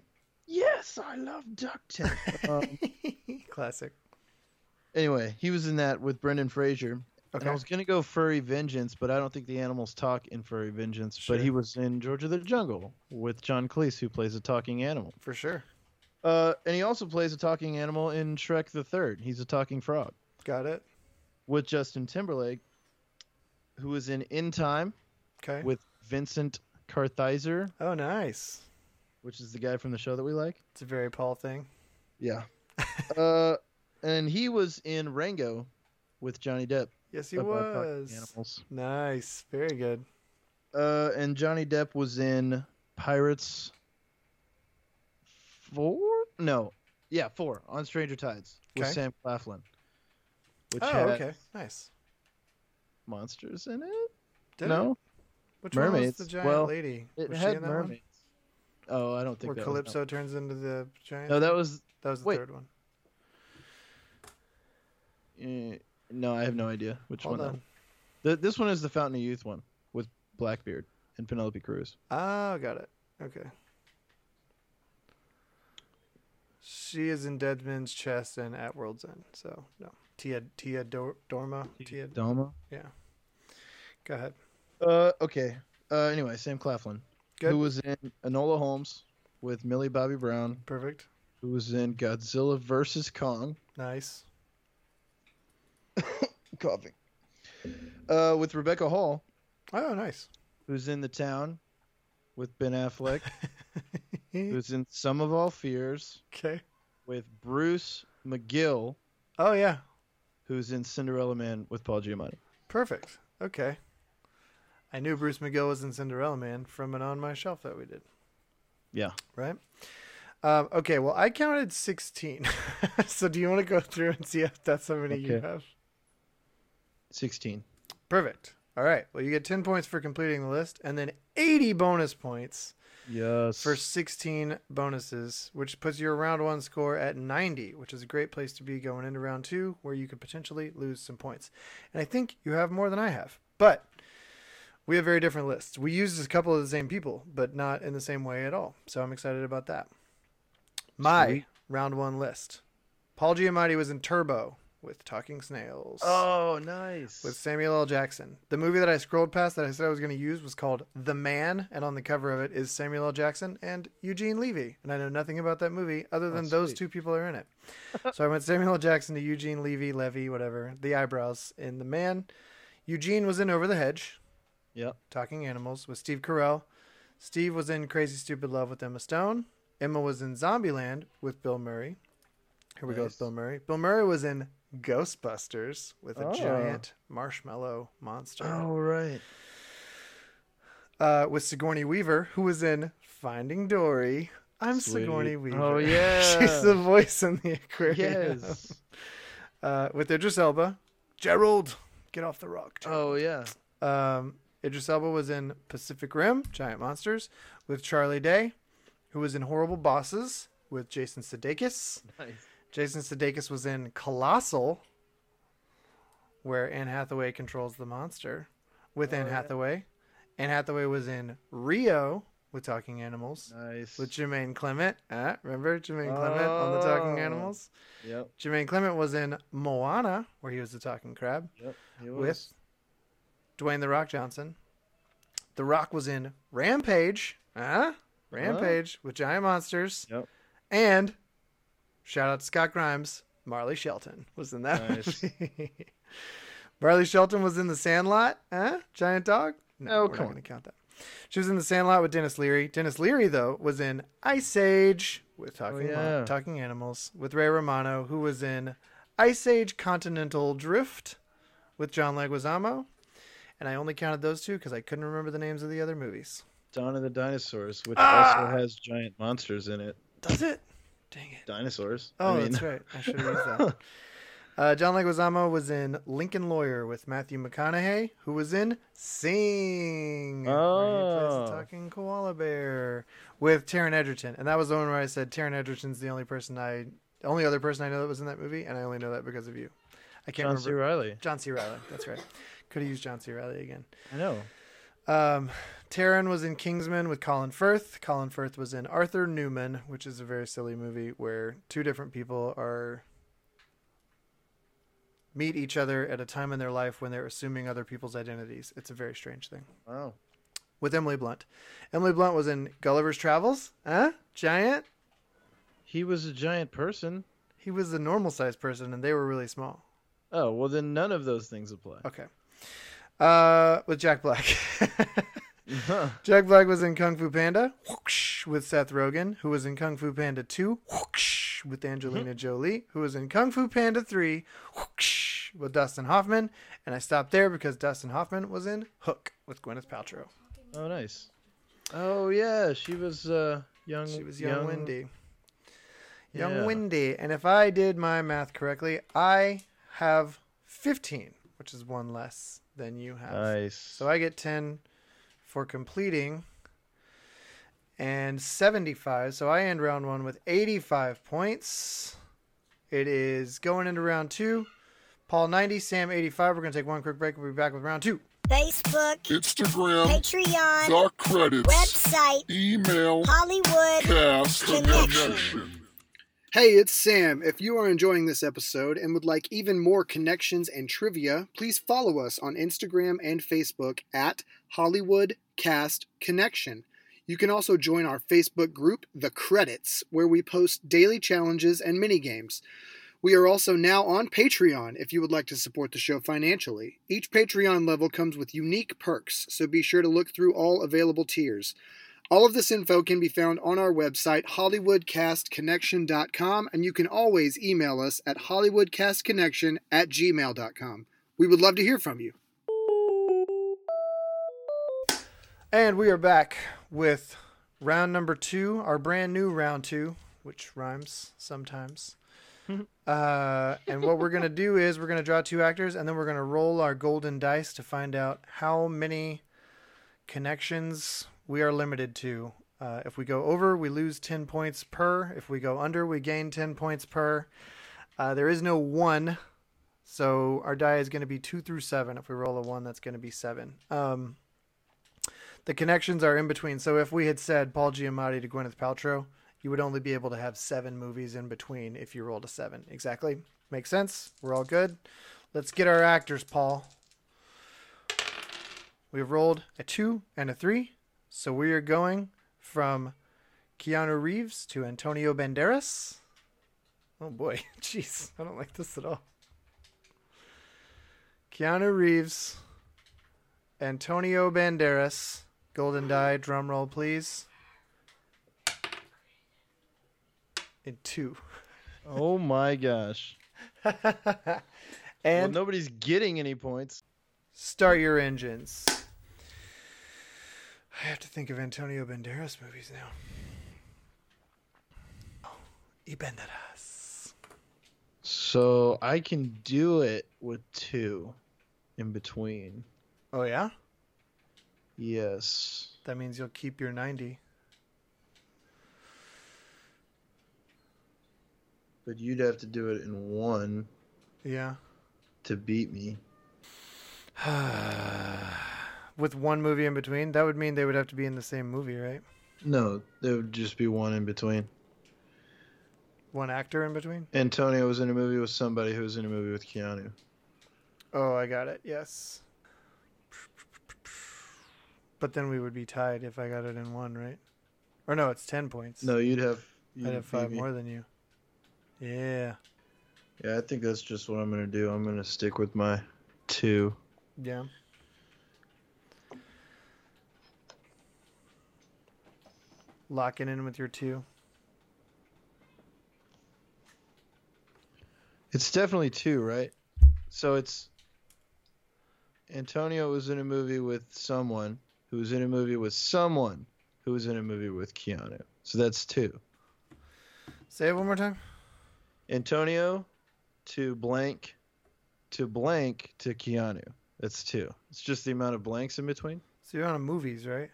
Yes, I love duct tape. um, Classic. anyway, he was in that with Brendan Fraser. Okay. I was gonna go Furry Vengeance, but I don't think the animals talk in Furry Vengeance. Sure. But he was in George of the Jungle with John Cleese, who plays a talking animal. For sure. Uh, and he also plays a talking animal in Shrek the Third. He's a talking frog Got it. With Justin Timberlake, who was in In Time Okay. with Vincent Kartheiser, oh, nice. which is the guy from the show that we like. It's a very Paul thing. Yeah. uh, and he was in Rango with Johnny Depp. Yes, he was. Animals. Nice. Very good. Uh, and Johnny Depp was in Pirates four? No, yeah, four on Stranger Tides with Okay. Sam Claflin, which oh, had okay. Nice. monsters in it. Did no, it? Which one was the giant Well, lady? it was she had in that mermaids. Oh, I don't think? Where was- Calypso turns into the giant. no, that was that was the wait. third one. uh, no. I have no idea which Hold one. on. The, this one is the Fountain of Youth one with Blackbeard and Penelope Cruz. Oh, got it. Okay. She is in Dead Man's Chest and at World's End. So no, Tia Tia Dor- Dorma. Tia. Dorma. Yeah. Go ahead. Uh, okay. Uh, anyway, Sam Claflin, Good. who was in Enola Holmes with Millie Bobby Brown, Perfect. who was in Godzilla versus Kong. Nice. Coughing. Uh, with Rebecca Hall, Oh, nice. who's in The Town with Ben Affleck, who's in Sum of All Fears okay. with Bruce McGill, Oh yeah. Who's in Cinderella Man with Paul Giamatti. Perfect. Okay. I knew Bruce McGill was in Cinderella Man from an on my shelf that we did. Yeah. Right. Um, okay. Well, I counted sixteen. so do you want to go through and see if that's how many you have? 16. Perfect. All right. Well, you get 10 points for completing the list and then 80 bonus points Yes. for 16 bonuses, which puts your round one score at 90, which is a great place to be going into round two, where you could potentially lose some points. And I think you have more than I have. But we have very different lists. We used a couple of the same people, but not in the same way at all. So I'm excited about that. My Sweet. round one list Paul Giamatti was in Turbo with Talking Snails Oh, nice. with Samuel L. Jackson. The movie that I scrolled past that I said I was going to use was called The Man, and on the cover of it is Samuel L. Jackson and Eugene Levy. And I know nothing about that movie other than Oh, those two people are in it. so I went Samuel L. Jackson to Eugene Levy, Levy, whatever, the eyebrows in The Man. Eugene was in Over the Hedge, Yep. Talking Animals with Steve Carell. Steve was in Crazy Stupid Love with Emma Stone. Emma was in Zombieland with Bill Murray. Here we go with Bill Murray. Bill Murray was in Ghostbusters with a Oh. giant marshmallow monster. Oh, right. Uh, with Sigourney Weaver, who was in Finding Dory. I'm Sweet. Sigourney Weaver. Oh, yeah. She's the voice in the aquarium. Yes. Uh, with Idris Elba. Gerald, get off the rock. Gerald. oh, yeah. Um, Idris Elba was in Pacific Rim, Giant Monsters, with Charlie Day, who was in Horrible Bosses with Jason Sudeikis. Nice. Jason Sudeikis was in Colossal, where Anne Hathaway controls the monster with Anne Oh, yeah. Hathaway. Anne Hathaway was in Rio with Talking Animals Nice. with Jermaine Clement. Ah, remember Jermaine Clement on the Talking Oh. Animals? Yep. Jermaine Clement was in Moana, where he was the talking crab Yep. He was. with Dwayne the Rock Johnson. The Rock was in Rampage, huh? Rampage with Giant Monsters, Yep. and shout out to Scott Grimes, Marley Shelton was in that. Nice. movie. Marley Shelton was in The Sandlot, huh? Giant dog. No, Oh, we're come not going to count that. She was in The Sandlot with Denis Leary. Denis Leary though was in Ice Age with Talking Oh, yeah. Talking Animals with Ray Romano, who was in Ice Age Continental Drift with John Leguizamo. And I only counted those two because I couldn't remember the names of the other movies. Dawn of the Dinosaurs, which Ah! also has giant monsters in it. Does it? Dang it. Dinosaurs. Oh, I mean, that's right. I should have used that. Uh, John Leguizamo was in Lincoln Lawyer with Matthew McConaughey, who was in Sing, where he plays Oh. the talking koala bear with Taron Egerton, and that was the one where I said Taron Egerton's the only person I, the only other person I know that was in that movie, and I only know that because of you. I can't John C. remember. Reilly. John C. Reilly. That's right. Could have used John C. Reilly again. I know. Um, Taron was in Kingsman with Colin Firth. Colin Firth was in Arthur Newman, which is a very silly movie where two different people are meet each other at a time in their life when they're assuming other people's identities. It's a very strange thing. Wow. With Emily Blunt. Emily Blunt was in Gulliver's Travels. Huh? Giant? He was a giant person. He was a normal sized person and they were really small. Oh well, then none of those things apply. Okay. Uh, with Jack Black. Jack Black was in Kung Fu Panda whoosh, with Seth Rogen, who was in Kung Fu Panda 2 whoosh, with Angelina Jolie, who was in Kung Fu Panda 3 whoosh, with Dustin Hoffman. And I stopped there because Dustin Hoffman was in Hook with Gwyneth Paltrow. oh, nice. Oh yeah, she was uh, young. She was young, Wendy. Young Yeah. Wendy. And if I did my math correctly, I have 15, which is one less than you have. Nice. So I get 10 for completing and 75. So I end round one with 85 points. It is going into round two. Paul 90, Sam 85. We're going to take one quick break. We'll be back with round two. Facebook, Instagram, Patreon, the credits, website, email, Hollywood cast Connection. connection. Hey, it's Sam. If you are enjoying this episode and would like even more connections and trivia, please follow us on Instagram and Facebook at Hollywood Cast Connection. You can also join our Facebook group, The Credits, where we post daily challenges and mini games. We are also now on Patreon if you would like to support the show financially. Each Patreon level comes with unique perks, so be sure to look through all available tiers. All of this info can be found on our website, HollywoodCastConnection.com, and you can always email us at HollywoodCastConnection at gmail.com. We would love to hear from you. And we are back with round number two, our brand new round two, which rhymes sometimes. uh, and what we're going to do is we're going to draw two actors and then we're going to roll our golden dice to find out how many connections we are limited to. Uh, if we go over, we lose 10 points per. If we go under, we gain 10 points per. Uh, there is no one, so our die is going to be two through seven. If we roll a one, that's going to be seven. Um, the connections are in between. So if we had said Paul Giamatti to Gwyneth Paltrow, you would only be able to have seven movies in between if you rolled a seven. Exactly. Makes sense. We're all good. Let's get our actors, Paul. We've rolled a two and a three. So we are going from Keanu Reeves to Antonio Banderas. Oh boy. Jeez. I don't like this at all. Keanu Reeves, Antonio Banderas. Golden die, drum roll, please. In two. Oh my gosh. well, and nobody's getting any points. start your engines. I have to think of Antonio Banderas movies now. Oh, y Banderas. So I can do it with two in between. Oh yeah, Yes. that means you'll keep your ninety. But you'd have to do it in one Yeah. to beat me. With one movie in between, that would mean they would have to be in the same movie, right? No, there would just be one in between. One actor in between. Antonio was in a movie with somebody who was in a movie with Keanu. Oh, I got it. Yes. But then we would be tied if I got it in one, right? Or no, it's ten points. No, you'd have. You'd I'd have five more than you. Yeah. Yeah, I think that's just what I'm gonna do. I'm gonna stick with my two. Yeah. Locking in with your two. It's definitely two, right? So it's Antonio was in a movie with someone who was in a movie with someone who was in a movie with Keanu. So that's two. Say it one more time. Antonio to blank to blank to Keanu. That's two. It's just the amount of blanks in between. So you're on a movies, right?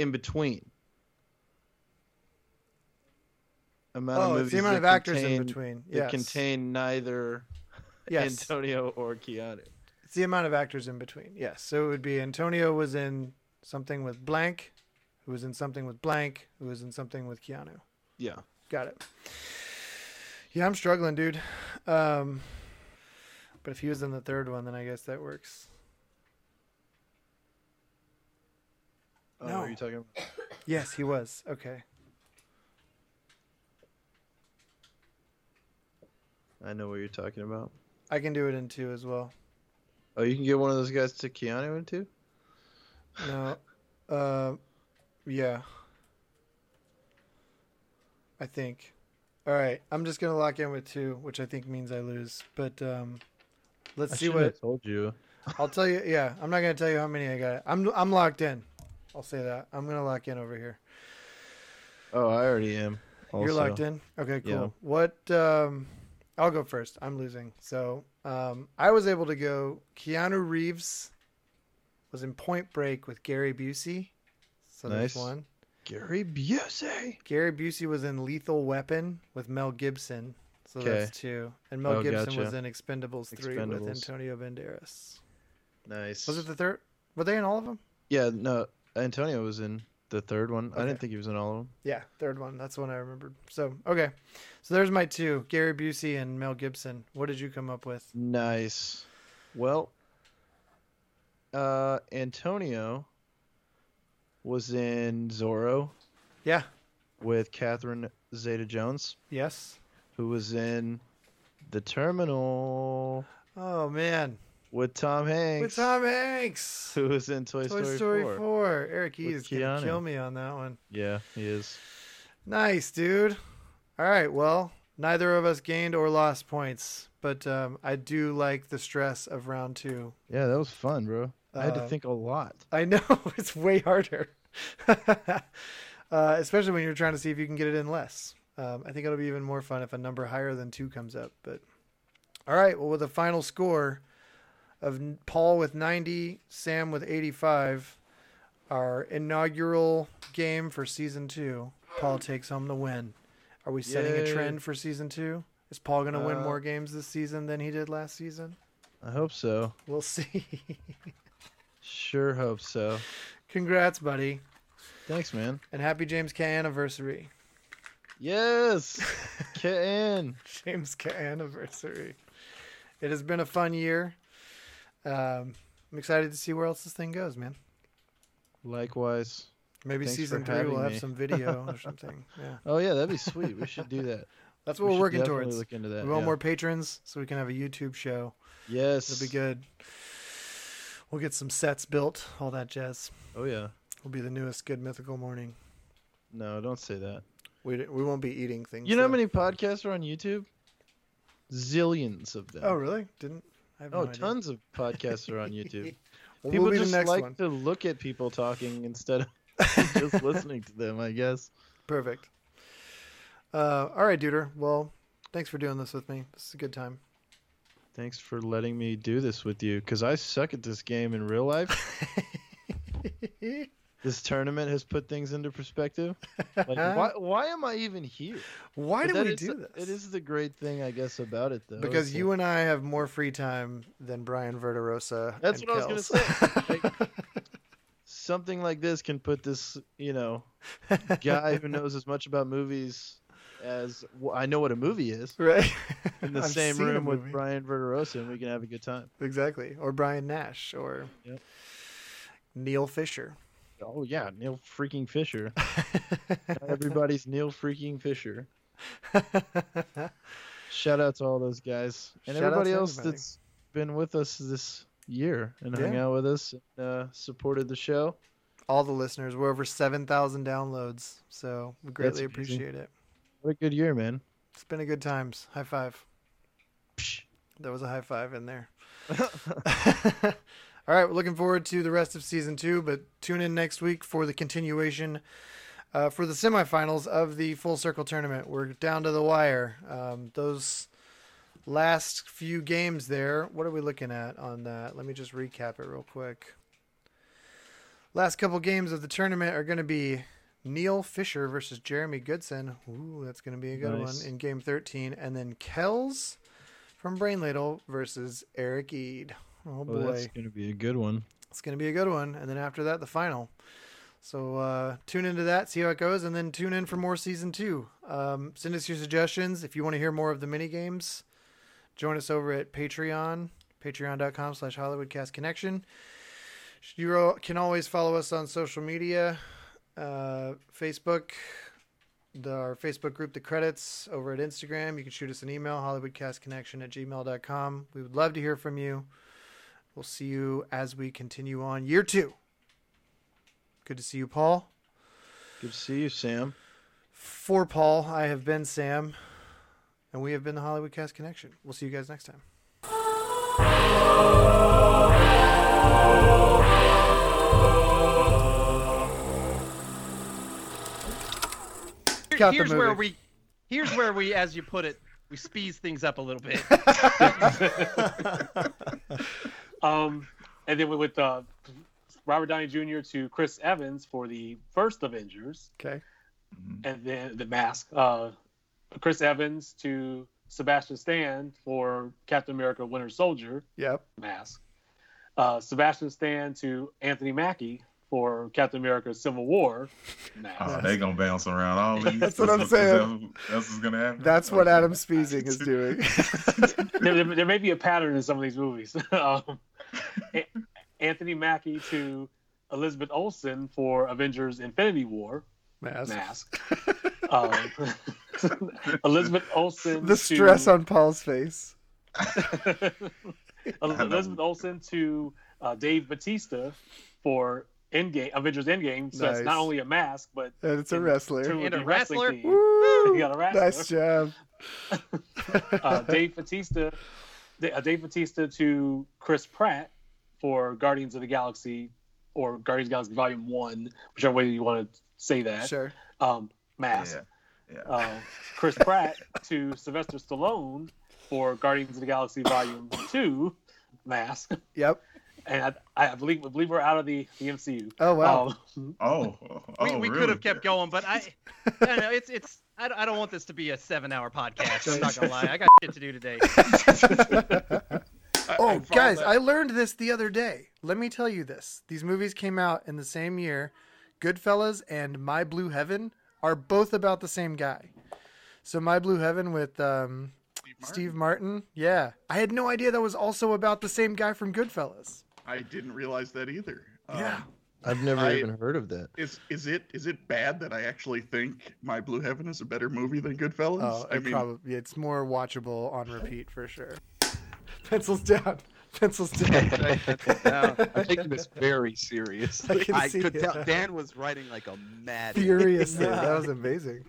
In between. Amount Oh, of movies the amount that of actors contain, in between. that Yes. contain neither yes. Antonio or Keanu. It's the amount of actors in between. Yes. So it would be Antonio was in something with blank, who was in something with blank, who was in something with Keanu. Yeah. Got it. Yeah, I'm struggling, dude. Um, but if he was in the third one, then I guess that works. Oh, No. are you talking about? Yes, he was. Okay. I know what you're talking about. I can do it in two as well. Oh, you can get one of those guys to Keanu in too? No. Uh, yeah. I think. All right. I'm just gonna lock in with two, which I think means I lose. But um, let's I see what have told you. I'll tell you. Yeah, I'm not gonna tell you how many I got. I'm I'm locked in. I'll say that. I'm gonna lock in over here. Oh, I already am. You're locked in. Okay, cool. Yeah. What? Um, I'll go first. I'm losing. So um, I was able to go. Keanu Reeves was in Point Break with Gary Busey. So Nice. there's one. Gary Busey. Gary Busey was in Lethal Weapon with Mel Gibson. So Okay. that's two. And Mel Oh, Gibson gotcha. was in Expendables 3 with Antonio Banderas. Nice. Was it the third? Were they in all of them? Yeah, no. Antonio was in the third one. I didn't think he was in all of them. Yeah, third one. That's the one I remembered. So, okay. So there's my two Gary Busey and Mel Gibson. What did you come up with? Nice. Well, uh, Antonio was in Zorro Yeah. with Catherine Zeta-Jones, Yes. who was in The Terminal Oh, man. With Tom Hanks, With Tom Hanks. who was in Toy, Toy Story, Story 4. 4. Eric E With is going to kill me on that one. Yeah, he is. Nice, dude. All right. Well, neither of us gained or lost points, but um, I do like the stress of round two. Yeah, that was fun, bro. I had to Uh, think a lot. I know it's way harder, uh, especially when you're trying to see if you can get it in less. Um, I think it'll be even more fun if a number higher than two comes up. But all right, well, with a final score of Paul with 90, Sam with 85, our inaugural game for season two, Paul takes home the win. Are we setting a trend for season two? Is Paul going to win Uh, more games this season than he did last season? I hope so. We'll see. Sure hope so. Congrats, buddy. Thanks, man. And happy James Caan anniversary. Yes, Ken. James Caan anniversary. It has been a fun year. Um, I'm excited to see where else this thing goes, man. Likewise. Maybe Thanks season three will have me. some video or something. Yeah, Oh yeah, that'd be sweet. We should do that. that's what we're should working towards. Look into that. We want yeah. more patrons so we can have a YouTube show. Yes. It'll be good. We'll get some sets built, all that jazz. Oh yeah. we'll be the newest Good Mythical Morning. No, don't say that. We we won't be eating things. You know how many podcasts are on YouTube? Zillions of them. Oh really? Didn't? Oh, no tons of podcasts are on YouTube. Well, people we'll just like one. to look at people talking instead of just listening to them. I guess. Perfect. Uh, all right, Duder. Well, thanks for doing this with me. This is a good time. Thanks for letting me do this with you, because I suck at this game in real life. This tournament has put things into perspective. Like, why, why am I even here? Why But that we is- do this? It is the great thing, I guess, about it, though. because you like- and I have more free time than Brian Verderosa. That's what I was gonna say. something like this can put this, you know, guy who knows as much about movies as well, I know what a movie is right in the same room with. Brian Verderosa, and we can have a good time. Exactly, or Brian Nash, or Yep. Neil Fisher. Oh yeah, Neil freaking Fisher. Everybody's Neil freaking Fisher. Shout out to all those guys and Shout everybody else everybody. that's been with us this year and hung out with us and uh, supported the show. All the listeners. We're over seven thousand downloads, so we greatly amazing. appreciate it. What a good year, man. It's been a good times. High five. There was a high five in there. All right, we're looking forward to the rest of season two, but tune in next week for the continuation Uh, for the semifinals of the Full Circle tournament, we're down to the wire. Um, those last few games there, what are we looking at on that? Let me just recap it real quick. Last couple games of the tournament are going to be Neil Fisher versus Jeremy Goodson. Ooh, that's going to be a good Nice. one in game 13. And then Kells from Brain Ladle versus Eric Eade. Oh, Oh, boy. that's gonna be a good one. It's going to be a good one. And then after that, the final. So uh, tune into that, see how it goes, and then tune in for more season two. Um, send us your suggestions. If you want to hear more of the mini games, join us over at Patreon, patreon.com slash Hollywoodcast Connection. You can always follow us on social media, uh, Facebook, the, our Facebook group, The Credits, over at Instagram. You can shoot us an email, hollywoodcastconnection at gmail.com. We would love to hear from you. We'll see you as we continue on year two. Good to see you, Paul. Good to see you, Sam. For Paul, I have been Sam, and we have been the Hollywood Cast Connection. We'll see you guys next time. Cut here's where we here's where we as you put it we speeds things up a little bit Um, and then we with uh, Robert Downey Jr. to Chris Evans for the first Avengers, Okay. and then the mask. Uh, Chris Evans to Sebastian Stan for Captain America: Winter Soldier Yep. mask. Uh, Sebastian Stan to Anthony Mackie for Captain America: Civil War mask. Oh, they gonna bounce around all these. That's what I'm saying. That's what's gonna happen. That's what Adam Speezing is doing. there, there, there may be a pattern in some of these movies. um, A- Anthony Mackie to Elizabeth Olsen for Avengers: Infinity War Mask. mask. um, Elizabeth Olsen. The stress to, on Paul's face. Elizabeth Olsen to uh, Dave Bautista for Endgame Avengers Endgame. So it's Nice. not only a mask, but And it's a wrestler. to And a wrestler. Woo! You got a wrestler. Nice job. uh, Dave Bautista, D- uh, Dave Bautista to Chris Pratt for Guardians of the Galaxy or Guardians of the Galaxy Volume One, whichever way you want to say that. Sure. Um, mask. Yeah. Yeah. Uh, Chris Pratt to Sylvester Stallone for Guardians of the Galaxy Volume Two, mask. Yep. And I, I believe I believe we're out of the, the MCU. Oh wow. Um, Oh, oh, we, we really? could have kept going but i i don't know it's it's I don't, I don't want this to be a seven hour podcast i'm not gonna lie i got shit to do today Oh, guys, I learned this the other day. Let me tell you this. These movies came out in the same year. Goodfellas and My Blue Heaven are both about the same guy. So My Blue Heaven with um, Steve Martin. Yeah. I had no idea that was also about the same guy from Goodfellas. I didn't realize that either. Yeah. Um, I've never I- even heard of that. is is it is it bad that I actually think My Blue Heaven is a better movie than Goodfellas? Oh, I it mean, probably it's more watchable on repeat for sure. Pencils down. Pencils down. I'm taking this very serious. I can see could it. tell Dan was writing like a mad Furiously. That was amazing.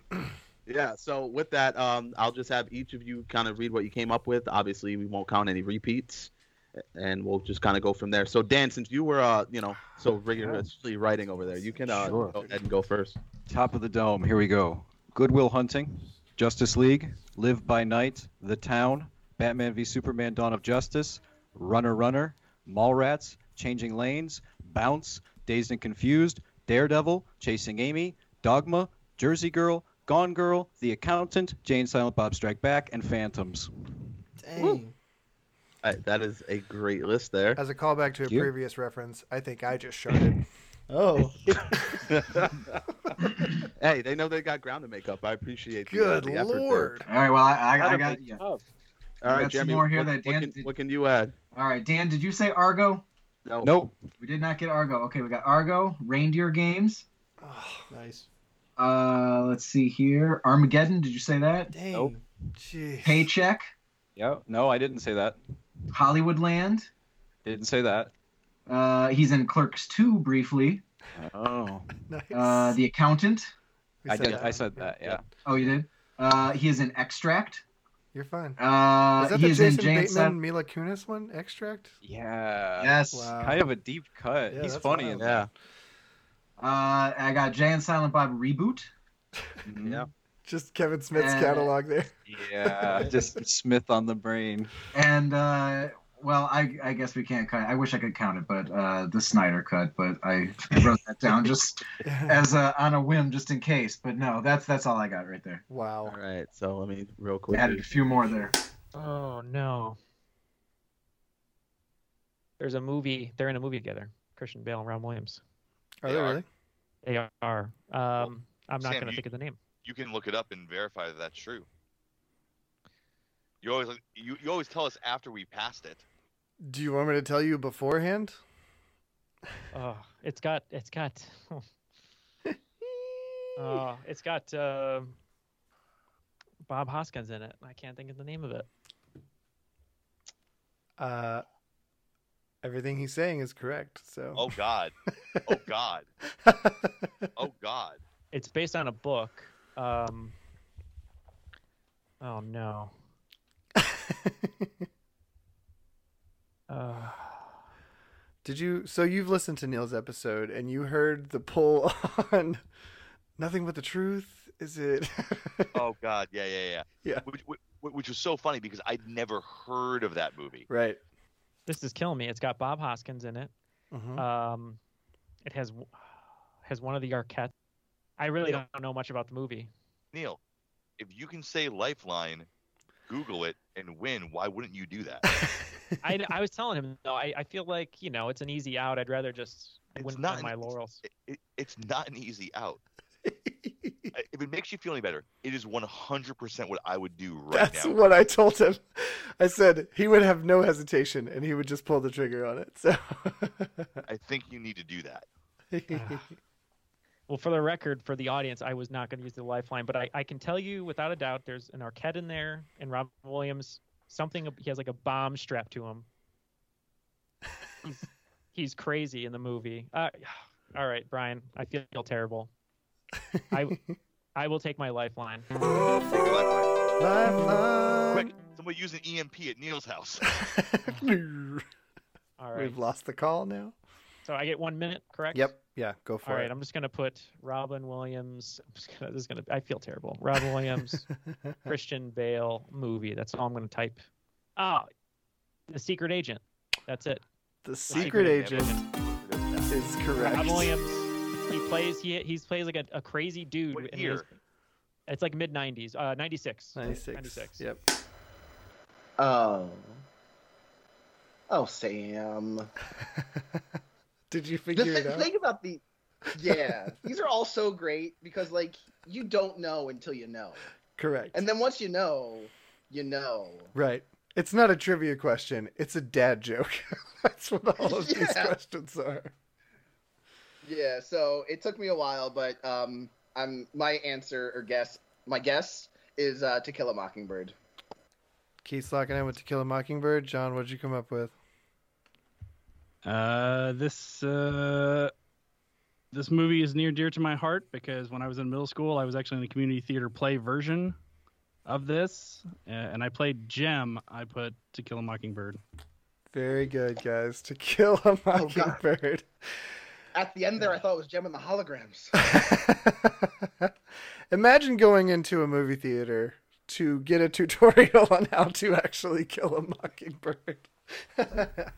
Yeah, so with that, um, I'll just have each of you kind of read what you came up with. Obviously, we won't count any repeats, and we'll just kind of go from there. So, Dan, since you were, uh, you know, so rigorously writing over there, you can uh, Sure. go ahead and go first. Top of the dome. Here we go. Good Will Hunting, Justice League, Live by Night, The Town, Batman v Superman: Dawn of Justice, Runner Runner, Mallrats, Changing Lanes, Bounce, Dazed and Confused, Daredevil, Chasing Amy, Dogma, Jersey Girl, Gone Girl, The Accountant, Jay and Silent Bob Strike Back, and Phantoms. Dang. All right, that is a great list there. As a callback to a Thank you. previous reference, I think I just sharted. Oh, hey, they know they got ground to make up. I appreciate the, uh, Good the effort there. lord. All right, well, I, I, I got you. job. All I right, some Jeremy, more here what, that what can, did- what can you add? All right, Dan, did you say Argo? No. Nope. We did not get Argo. Okay, we got Argo, Reindeer Games. Oh, nice. Uh, let's see here. Armageddon. Did you say that? Dang. Nope. Jeez. Paycheck. Yeah. No, I didn't say that. Hollywoodland. Didn't say that. Uh, he's in Clerks 2 briefly. Oh. Nice. Uh, the Accountant. We I said did. that. I said that. Yeah. Oh, you did. Uh, he is in Extract. You're fine. Uh, Is that the is in Jason Bateman, Silent- Mila Kunis one? Extract? Yeah. Yes. Wow. Kind of a deep cut. Yeah, He's funny in Yeah. Uh, I got Jay and Silent Bob reboot. Yeah. Just Kevin Smith's Uh, catalog there. Yeah, just Smith on the brain. And uh, well, I, I guess we can't cut. I wish I could count it, but uh, the Snyder cut. But I wrote that down just as a, on a whim, just in case. But no, that's that's all I got right there. Wow. All right. So let me real quick. Added a few more there. Oh no. There's a movie. They're in a movie together. Christian Bale and Ron Williams. Are they really? They are. Um, I'm not gonna think of the name. You can look it up and verify that that's true. You always you, you always tell us after we passed it. Do you want me to tell you beforehand? Oh, it's got. It's got. Oh, it's got uh, Bob Hoskins in it. I can't think of the name of it. Uh, everything he's saying is correct. So. Oh God. Oh God. oh God. It's based on a book. Um, oh no. uh, Did you? So you've listened to Neil's episode and you heard the pull on nothing but the truth. Is it? Oh God. Yeah, yeah, yeah. Yeah. Which, which, which was so funny because I'd never heard of that movie. right. this is killing me. It's got Bob Hoskins in it. Mhm. Um, it has has one of the Arquette. I really don't know much about the movie. Neil, if you can say Lifeline, Google it and win, why wouldn't you do that? I, I was telling him though. I, I feel like you know it's an easy out. I'd rather just win not on an my laurels. it, it's not an easy out. If it makes you feel any better, it is 100% what I would do right That's now. That's what I told him. I said he would have no hesitation and he would just pull the trigger on it. So. I think you need to do that. Ah. Well, for the record, for the audience, I was not going to use the lifeline, but I, I can tell you without a doubt, there's an Arquette in there, and Rob Williams. Something he has like a bomb strapped to him. He's, he's crazy in the movie. Uh, all right, Brian, I feel terrible. I I will take my lifeline. Take a lifeline. Lifeline. Quick, somebody use an EMP at Neil's house. All right. We've lost the call now. So I get one minute, correct? Yep. Yeah. Go for All it. right, I'm just gonna put Robin Williams. I'm just gonna. This is gonna. I feel terrible. Robin Williams, Christian Bale movie. That's all I'm gonna type. Ah, The Secret Agent. That's it. The Secret Agent is correct. Robin Williams. He plays. He he's plays like a, a crazy dude. What and he year? it's like mid '90s. Uh, '96. 96. 96. Yep. Oh. Oh, Sam. Did you The figure it out? thing about the. Yeah, these are all so great because, like, you don't know until you know. Correct. And then once you know, you know. Right. It's not a trivia question. It's a dad joke. That's what all of these questions are. Yeah, so it took me a while, but um, I'm my answer or guess, my guess is uh, To Kill a Mockingbird. Keith's locking in with To Kill a Mockingbird. John, what'd you come up with? Uh, this uh, this movie is near dear to my heart because when I was in middle school, I was actually in a community theater play version of this, uh, and I played Jem. I put To Kill a Mockingbird. Very good, guys. To Kill a Mockingbird. At the end there, I thought it was Jem and the Holograms. Imagine going into a movie theater to get a tutorial on how to actually kill a mockingbird.